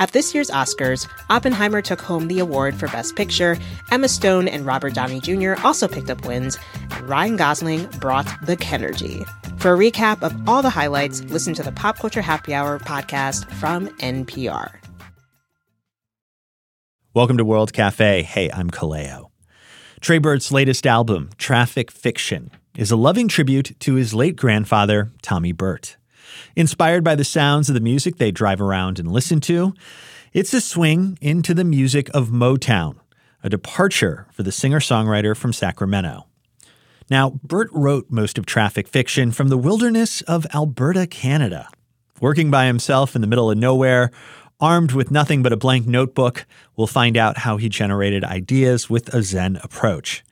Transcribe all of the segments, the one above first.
At this year's Oscars, Oppenheimer took home the award for Best Picture, Emma Stone and Robert Downey Jr. also picked up wins, and Ryan Gosling brought the Kenergy. For a recap of all the highlights, listen to the Pop Culture Happy Hour podcast from NPR. Welcome to World Cafe. Hey, I'm Kaleo. Tré Burt's latest album, Traffic Fiction, is a loving tribute to his late grandfather, Tommy Burt. Inspired by the sounds of the music they drive around and listen to, it's a swing into the music of Motown, a departure for the singer songwriter from Sacramento. Now, Burt wrote most of Traffic Fiction from the wilderness of Alberta, Canada. Working by himself in the middle of nowhere, armed with nothing but a blank notebook, we'll find out how he generated ideas with a Zen approach.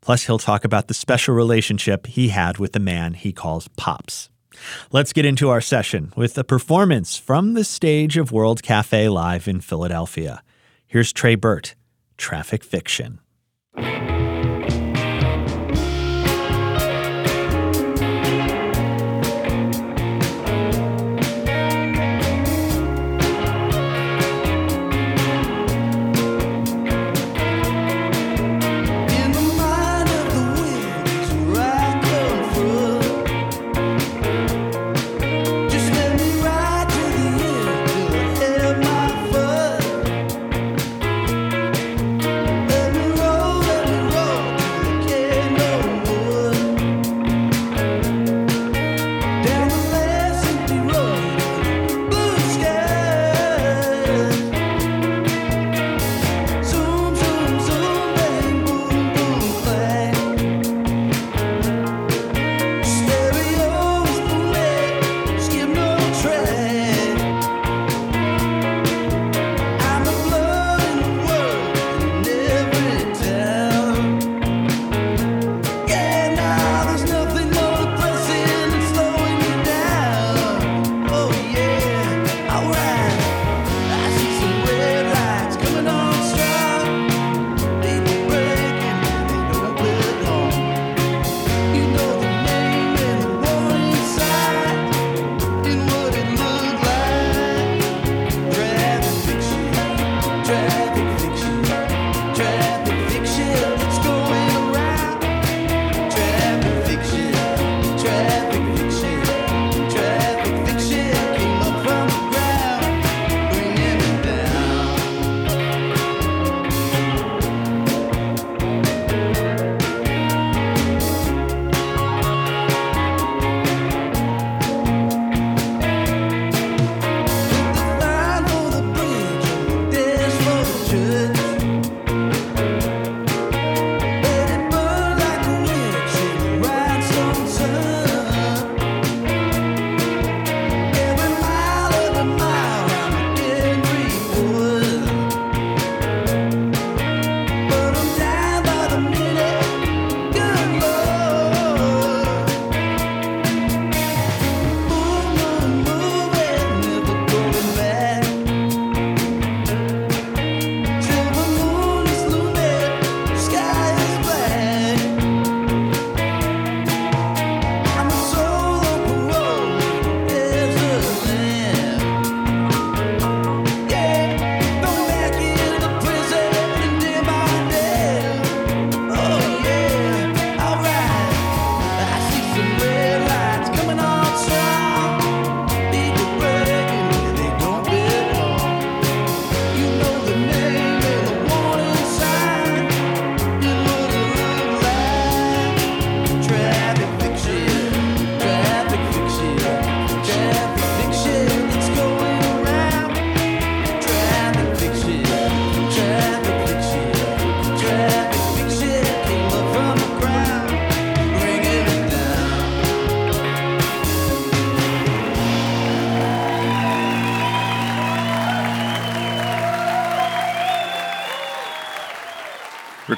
Plus, he'll talk about the special relationship he had with the man he calls Pops. Let's get into our session with a performance from the stage of World Cafe Live in Philadelphia. Here's Tré Burt, Traffic Fiction.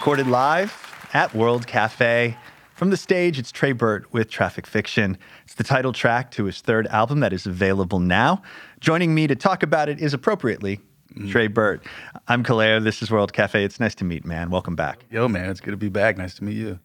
Recorded live at World Cafe. From the stage, it's Tré Burt with Traffic Fiction. It's the title track to his third album that is available now. Joining me to talk about it is appropriately mm. Tré Burt. I'm Kaleo. This is World Cafe. It's nice to meet, man. Welcome back. Yo, man, it's good to be back. Nice to meet you.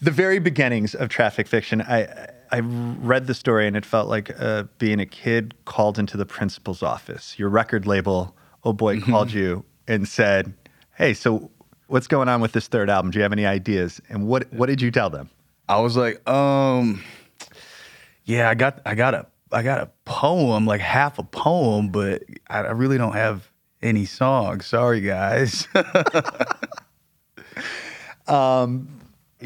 The very beginnings of Traffic Fiction, I I read the story and it felt like uh, being a kid called into the principal's office. Your record label oh boy called you and said, "Hey, so what's going on with this third album? Do you have any ideas?" And what what did you tell them? I was like, um, yeah, I got, I got a, I got a poem, like half a poem, but I, I really don't have any songs. Sorry, guys. Um,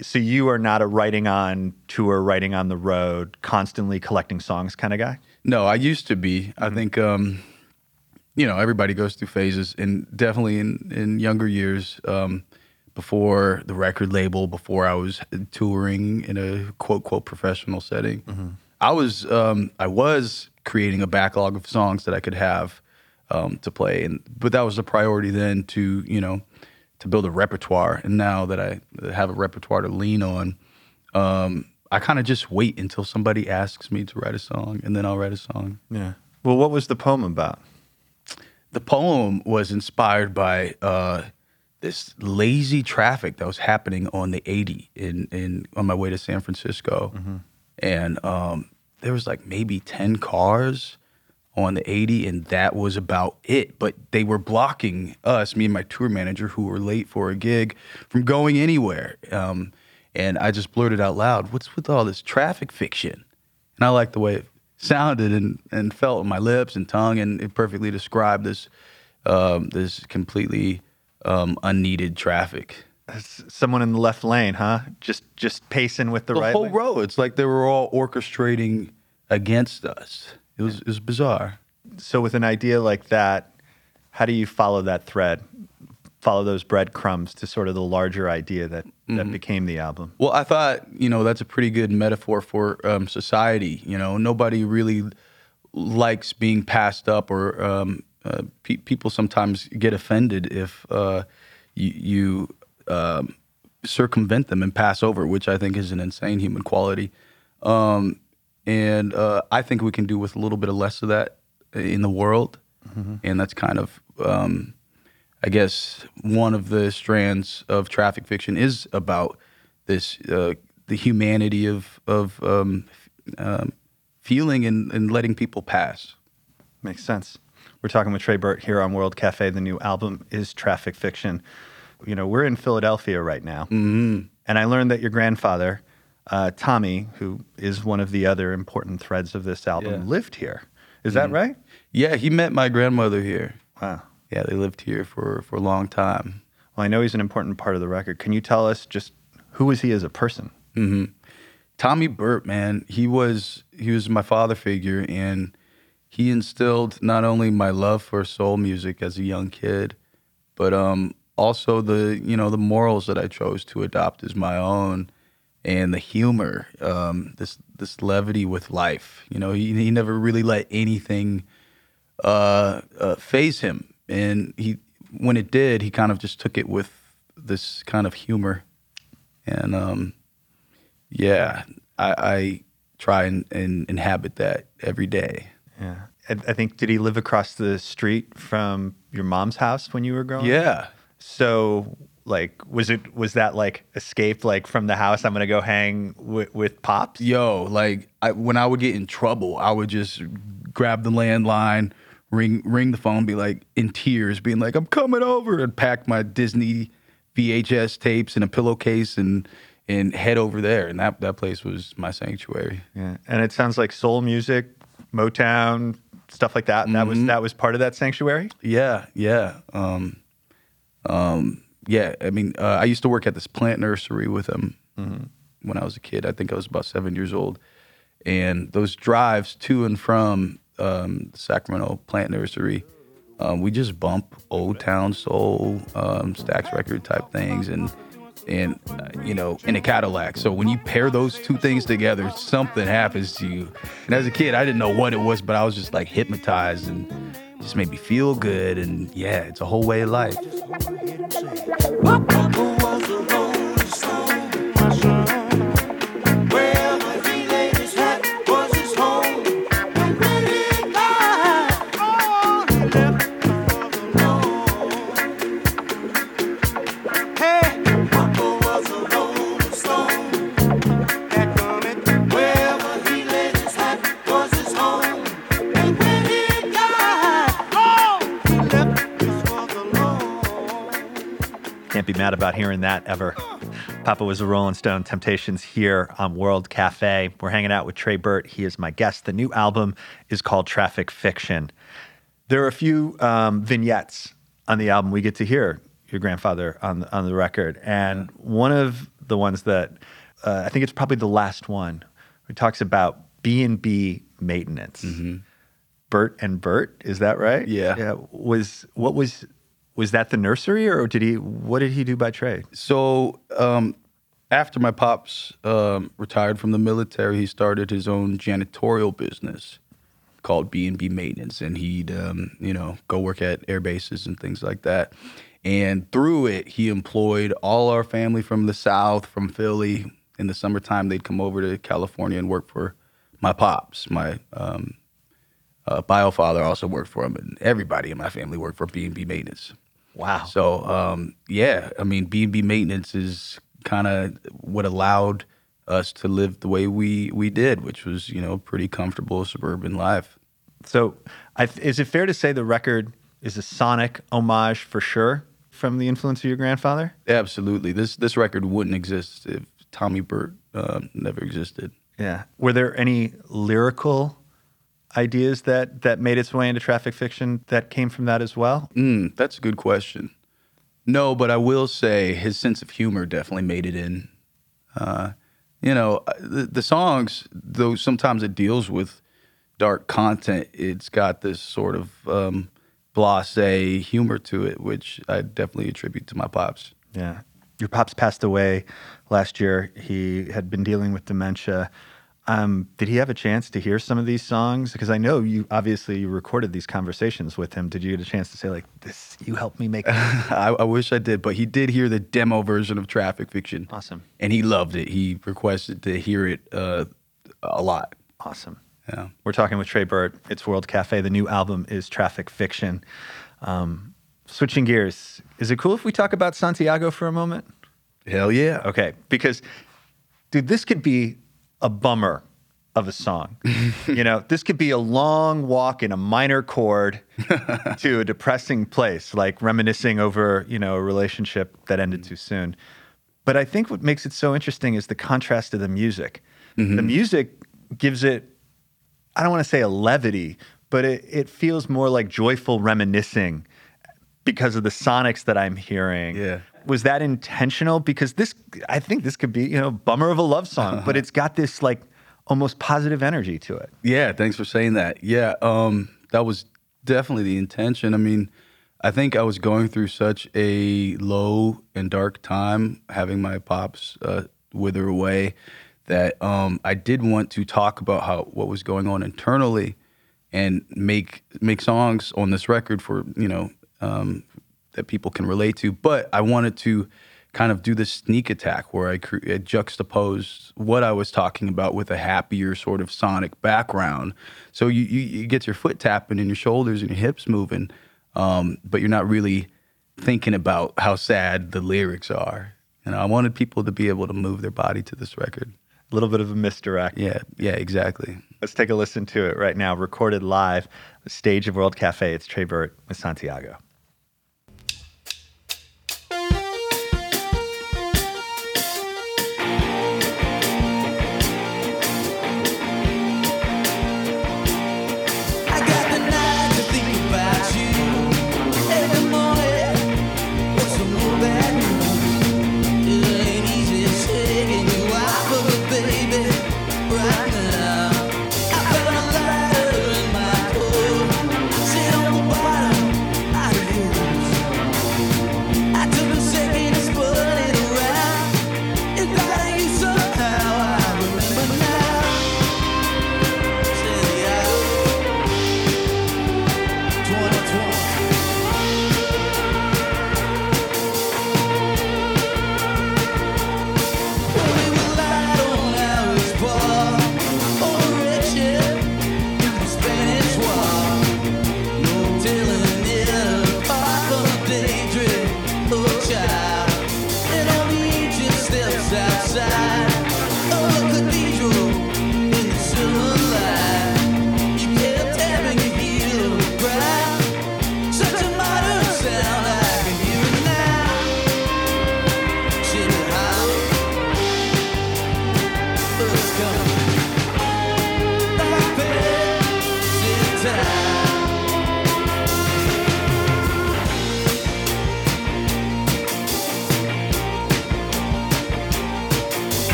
so you are not a writing on tour, writing on the road, constantly collecting songs kind of guy. no, I used to be. I think, um, you know, everybody goes through phases, and definitely in in younger years, um, before the record label, before I was touring in a quote quote professional setting, I was um, I was creating a backlog of songs that I could have um, to play, and but that was the priority then to you know to build a repertoire. And now that I have a repertoire to lean on, um, I kind of just wait until somebody asks me to write a song, and then I'll write a song. Yeah. Well, what was the poem about? The poem was inspired by uh, this lazy traffic that was happening on the 80 in, in on my way to San Francisco, and um, there was like maybe 10 cars on the 80, and that was about it. But they were blocking us, me and my tour manager, who were late for a gig, from going anywhere. Um, and I just blurted out loud, "What's with all this traffic fiction?" And I like the way it sounded and, and felt on my lips and tongue, and it perfectly described this um, this completely um, unneeded traffic. Someone in the left lane, huh? Just just pacing with the, The right. whole lane? row, it's like they were all orchestrating against us. It was it was bizarre. So with an idea like that, how do you follow that thread? Follow those breadcrumbs to sort of the larger idea that that became the album. Well, I thought you know that's a pretty good metaphor for um, society. You know, nobody really likes being passed up, or um, uh, pe- people sometimes get offended if uh, you, you um, circumvent them and pass over, which I think is an insane human quality. Um, and uh, I think we can do with a little bit of less of that in the world, and that's kind of. I guess one of the strands of traffic fiction is about this uh, the humanity of of um, um, feeling and, and letting people pass. Makes sense. We're talking with Tré Burt here on World Cafe. The new album is Traffic Fiction. You know, we're in Philadelphia right now. Mm-hmm. And I learned that your grandfather, uh, Tommy, who is one of the other important threads of this album, Yeah. lived here. Is that right? Yeah, he met my grandmother here. Wow. Yeah, they lived here for for a long time. Well, I know he's an important part of the record. Can you tell us just who was he as a person? Tommy Burt, man, he was he was my father figure, and he instilled not only my love for soul music as a young kid, but um, also the you know the morals that I chose to adopt as my own, and the humor, um, this this levity with life. You know, he he never really let anything uh, uh, phase him, and he when it did, he kind of just took it with this kind of humor, and um, yeah, I, I try and, and inhabit that every day. Yeah. I, I think, did he live across the street from your mom's house when you were growing up? Yeah, So, like, was it was that like escape, like from the house? I'm gonna go hang with, with pops. yo, like I, when I would get in trouble, I would just grab the landline, ring ring the phone, be like in tears, being like, "I'm coming over," and pack my Disney VHS tapes in a pillowcase and and head over there. And that that place was my sanctuary. Yeah, and it sounds like soul music, Motown, stuff like that. And that was that was part of that sanctuary. Yeah, yeah. Um, um, yeah, I mean, uh, I used to work at this plant nursery with him when I was a kid. I think I was about seven years old. And those drives to and from um, Sacramento plant nursery, um, we just bump old town soul, um, Stax record type things, and and uh, you know in a Cadillac. So when you pair those two things together, something happens to you. And as a kid, I didn't know what it was, but I was just like hypnotized and just made me feel good. And yeah, it's a whole way of life. About hearing that ever. Papa was a Rolling Stone Temptations here on World Cafe. We're hanging out with Tré Burt. He is my guest. The new album is called Traffic Fiction. There are a few um, vignettes on the album we get to hear your grandfather on the, on the record, and one of the ones that uh, I think it's probably the last one. He talks about B and B maintenance. Bert and Bert, is that right? Yeah. Yeah. Was what was was that the nursery, or did he? What did he do by trade? So um, after my pops um, retired from the military, he started his own janitorial business called B and B Maintenance, and he'd um, you know go work at air bases and things like that. And through it, he employed all our family from the South, from Philly. In the summertime, they'd come over to California and work for my pops. My um, uh, bio father also worked for him, and everybody in my family worked for B and B Maintenance. Wow. So um, yeah, I mean B and B maintenance is kind of what allowed us to live the way we we did, which was you know pretty comfortable suburban life. So, I, is it fair to say the record is a sonic homage for sure from the influence of your grandfather? Absolutely, this this record wouldn't exist if Tommy Burt uh, never existed. Yeah. Were there any lyrical ideas that that made its way into traffic fiction that came from that as well? Mm, that's a good question. No, but I will say his sense of humor definitely made it in. Uh, you know, the, the songs, though sometimes it deals with dark content, it's got this sort of um, blase humor to it, which I definitely attribute to my pops. Yeah. Your pops passed away last year. He had been dealing with dementia. Um, did he have a chance to hear some of these songs? Because I know you obviously you recorded these conversations with him. Did you get a chance to say like, "This you helped me make"? I, I wish I did, but he did hear the demo version of Traffic Fiction. Awesome. And he loved it. He requested to hear it uh, a lot. awesome. Yeah. We're talking with Tré Burt. It's World Cafe. The new album is Traffic Fiction. Um, switching gears, is it cool if we talk about Santiago for a moment? Hell yeah. Okay, because dude, this could be a bummer of a song. you know, this could be a long walk in a minor chord to a depressing place, like reminiscing over, you know, a relationship that ended mm-hmm. too soon. But I think what makes it so interesting is the contrast of the music. The mm-hmm. music gives it, I don't want to say a levity, but it, it feels more like joyful reminiscing because of the sonics that I'm hearing. Yeah. Was that intentional? Because this, I think this could be, you know, bummer of a love song, but it's got this like almost positive energy to it. Yeah, thanks for saying that. Yeah, um, that was definitely the intention. I mean, I think I was going through such a low and dark time, having my pops uh, wither away, that um, I did want to talk about how what was going on internally, and make make songs on this record for you know um, that people can relate to. But I wanted to kind of do this sneak attack where I, cre- I juxtaposed what I was talking about with a happier sort of sonic background. So you, you, you get your foot tapping and your shoulders and your hips moving, um, but you're not really thinking about how sad the lyrics are. You know, I wanted people to be able to move their body to this record. A little bit of a misdirect. Yeah, yeah, exactly. Let's take a listen to it right now, recorded live, stage of World Cafe. It's Tré Burt with Santiago.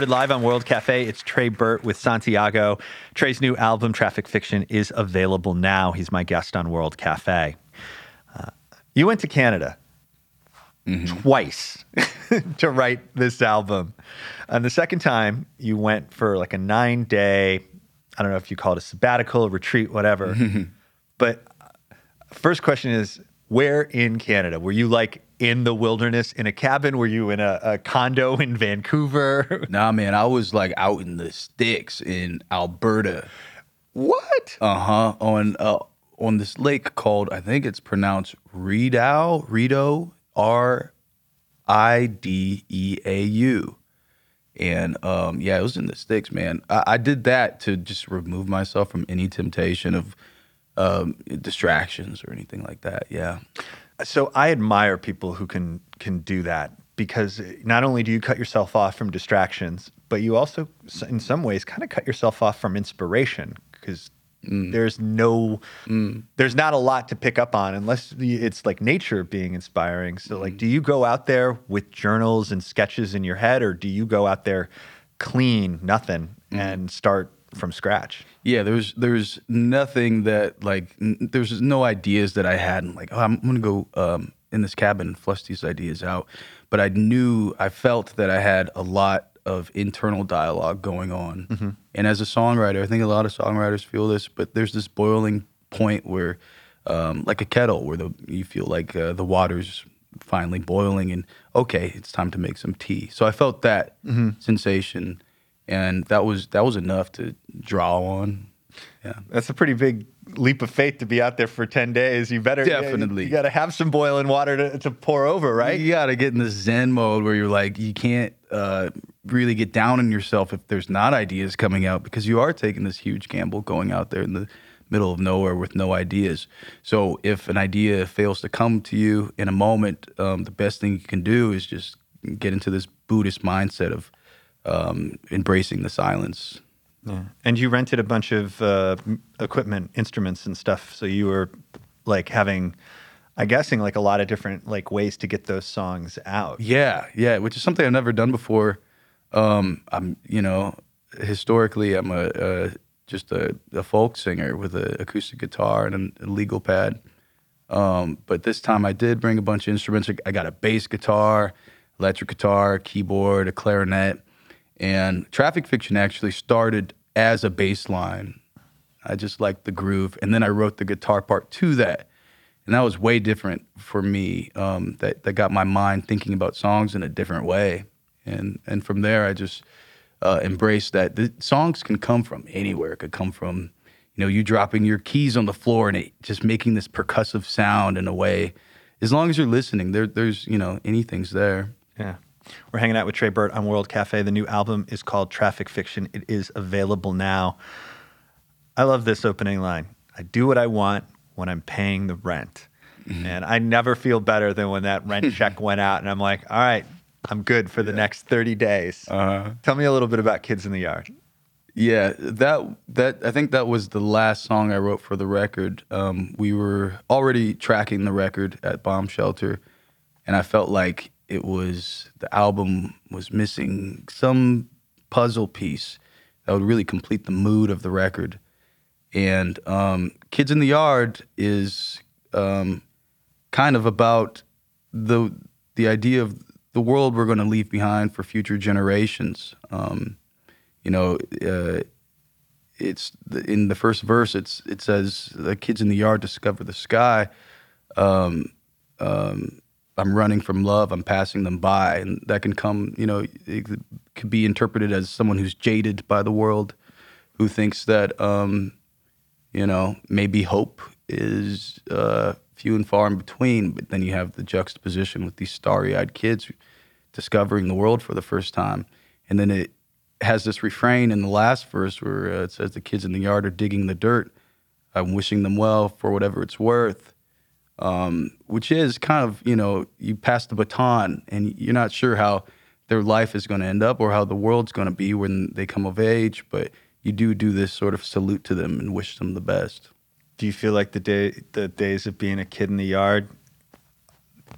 Recorded live on World Cafe, it's Tré Burt with Santiago. Tré's new album, Traffic Fiction, is available now. He's my guest on World Cafe. Uh, you went to Canada twice to write this album. And the second time, you went for like a nine day, I don't know if you call it a sabbatical, retreat, whatever. but uh, first question is where in Canada? Were you like in the wilderness in a cabin? Were you in a, a condo in Vancouver? Nah, man, I was like out in the sticks in Alberta. what? Uh huh. On uh, on this lake called I think it's pronounced Rideau, Rideau, R I D E A U. And um, yeah, it was in the sticks, man. I, I did that to just remove myself from any temptation of um, distractions or anything like that. Yeah. So I admire people who can can do that because not only do you cut yourself off from distractions, but you also, in some ways, kind of cut yourself off from inspiration because mm. there's no, mm. there's not a lot to pick up on unless it's like nature being inspiring. So, like, mm. do you go out there with journals and sketches in your head, or do you go out there clean, nothing, mm-hmm. and start from scratch? Yeah, there's there's nothing that like n- there's no ideas that I had and like oh I'm gonna go um, in this cabin and flush these ideas out, but I knew I felt that I had a lot of internal dialogue going on, and as a songwriter, I think a lot of songwriters feel this, but there's this boiling point where, um, like a kettle, where the you feel like uh, the water's finally boiling and okay, it's time to make some tea. So I felt that sensation and that was that was enough to draw on. Yeah, That's a pretty big leap of faith to be out there for 10 days. You better Definitely. You, got to have some boiling water to, to pour over, right? you got to get in this Zen mode where you're like you can't uh, really get down on yourself if there's not ideas coming out because you are taking this huge gamble going out there in the middle of nowhere with no ideas. So if an idea fails to come to you in a moment, um, the best thing you can do is just get into this Buddhist mindset of um, embracing the silence. Yeah. And you rented a bunch of uh, equipment, instruments, and stuff. So you were like having, I guessing, like a lot of different like ways to get those songs out. Yeah, yeah, which is something I've never done before. Um, I'm, you know, historically, I'm a, a just a, a folk singer with an acoustic guitar and a legal pad. Um, but this time I did bring a bunch of instruments. I got a bass guitar, electric guitar, keyboard, a clarinet, and Traffic Fiction actually started as a bass line. I just liked the groove, and then I wrote the guitar part to that, and that was way different for me. Um, that that got my mind thinking about songs in a different way, and and from there I just uh, embraced that the songs can come from anywhere. It could come from you know you dropping your keys on the floor and it just making this percussive sound in a way. As long as you're listening, there there's you know anything's there. Yeah. We're hanging out with Tré Burt on World Cafe. The new album is called Traffic Fiction. It is available now. I love this opening line. I do what I want when I'm paying the rent. And I never feel better than when that rent check went out and I'm like, all right, I'm good for the next 30 days. Uh-huh. Tell me a little bit about Kids in the Yard. Yeah, that that I think that was the last song I wrote for the record. Um, we were already tracking the record at Bomb Shelter, and I felt like it was the album was missing some puzzle piece that would really complete the mood of the record. And um, Kids in the Yard is um, kind of about the the idea of the world we're going to leave behind for future generations. Um, you know, uh, it's in the first verse. It's it says the kids in the yard discover the sky. Um, um, I'm running from love. I'm passing them by, and that can come. You know, it could be interpreted as someone who's jaded by the world, who thinks that um, you know maybe hope is uh, few and far in between. But then you have the juxtaposition with these starry-eyed kids discovering the world for the first time, and then it has this refrain in the last verse where uh, it says the kids in the yard are digging the dirt. I'm wishing them well for whatever it's worth, um, which is kind of you know you pass the baton and you're not sure how their life is going to end up or how the world's going to be when they come of age, but you do do this sort of salute to them and wish them the best. Do you feel like the day the days of being a kid in the yard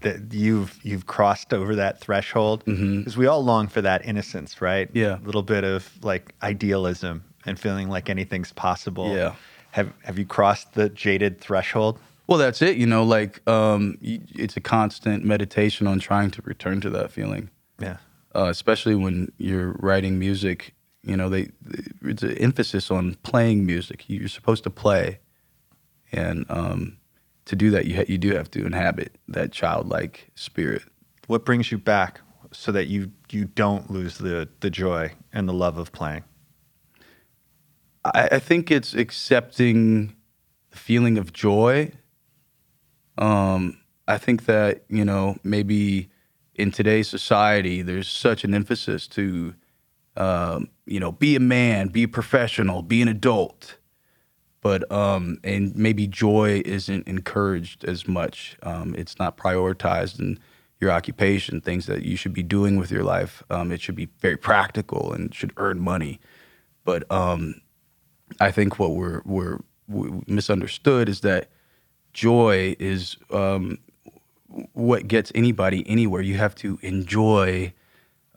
that you've you've crossed over that threshold because we all long for that innocence, right? Yeah. a little bit of like idealism and feeling like anything's possible. Yeah. Have Have you crossed the jaded threshold? Well, that's it. You know, like um, it's a constant meditation on trying to return to that feeling, Yeah. uh, especially when you're writing music. You know, they it's an emphasis on playing music. You're supposed to play, and um, to do that, you ha- you do have to inhabit that childlike spirit. What brings you back so that you you don't lose the the joy and the love of playing? I, I think it's accepting the feeling of joy. Um, I think that you know maybe in today's society, there's such an emphasis to um, you know be a man, be a professional, be an adult, but um, and maybe joy isn't encouraged as much. Um, it's not prioritized in your occupation, things that you should be doing with your life. Um, it should be very practical and should earn money. But um, I think what we're we're we misunderstood is that joy is um, what gets anybody anywhere. You have to enjoy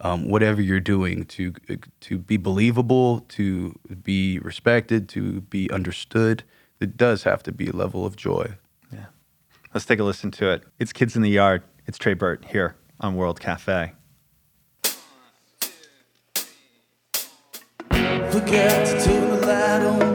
um, whatever you're doing to to be believable, to be respected, to be understood. It does have to be a level of joy. Yeah. Let's take a listen to it. It's Kids in the Yard. It's Tré Burt here on World Cafe. Forget to turn the light on,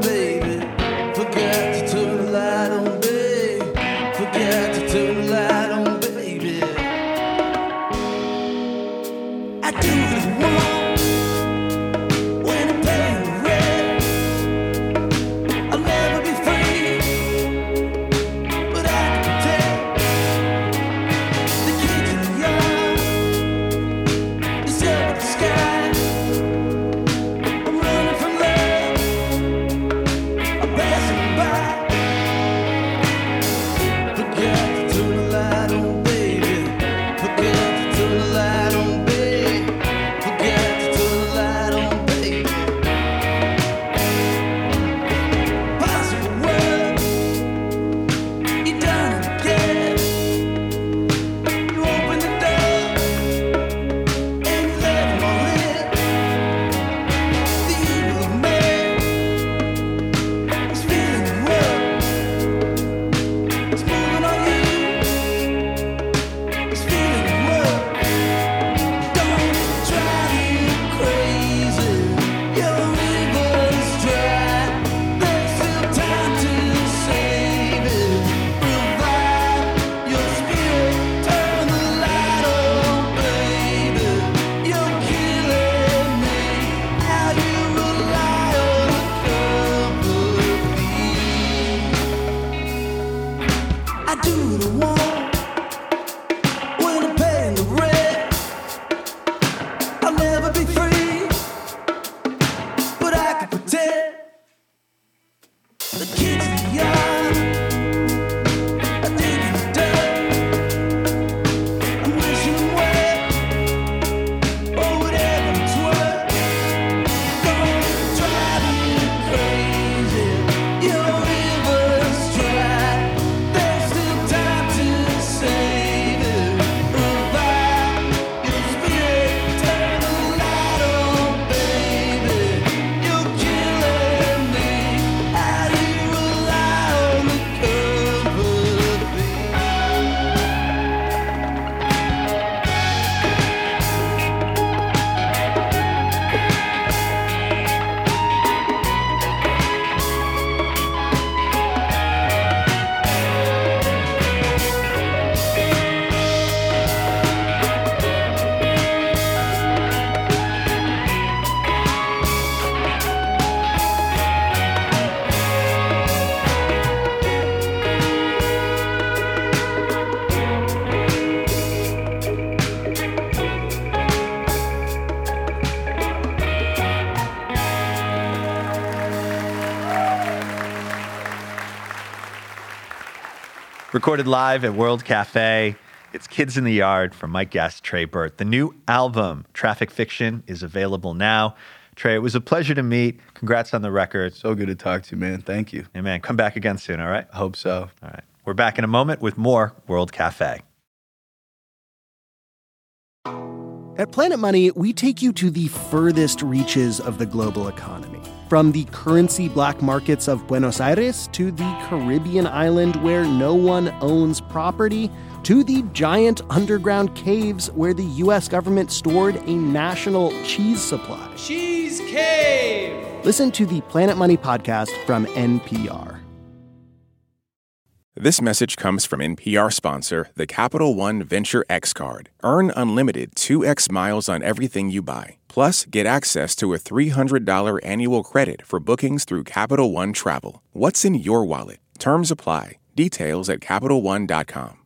recorded live at World Cafe. It's Kids in the Yard from my guest, Tré Burt. The new album, Traffic Fiction, is available now. Tré, it was a pleasure to meet. Congrats on the record. So good to talk to you, man. Thank you. Hey, man, come back again soon, all right? I hope so. All right. We're back in a moment with more World Cafe. At Planet Money, we take you to the furthest reaches of the global economy from the currency black markets of Buenos Aires to the Caribbean island where no one owns property to the giant underground caves where the U.S. government stored a national cheese supply. Cheese Cave! Listen to the Planet Money podcast from NPR. This message comes from NPR sponsor, the Capital One Venture X Card. Earn unlimited 2x miles on everything you buy. Plus, get access to a $300 annual credit for bookings through Capital One Travel. What's in your wallet? Terms apply. Details at CapitalOne.com.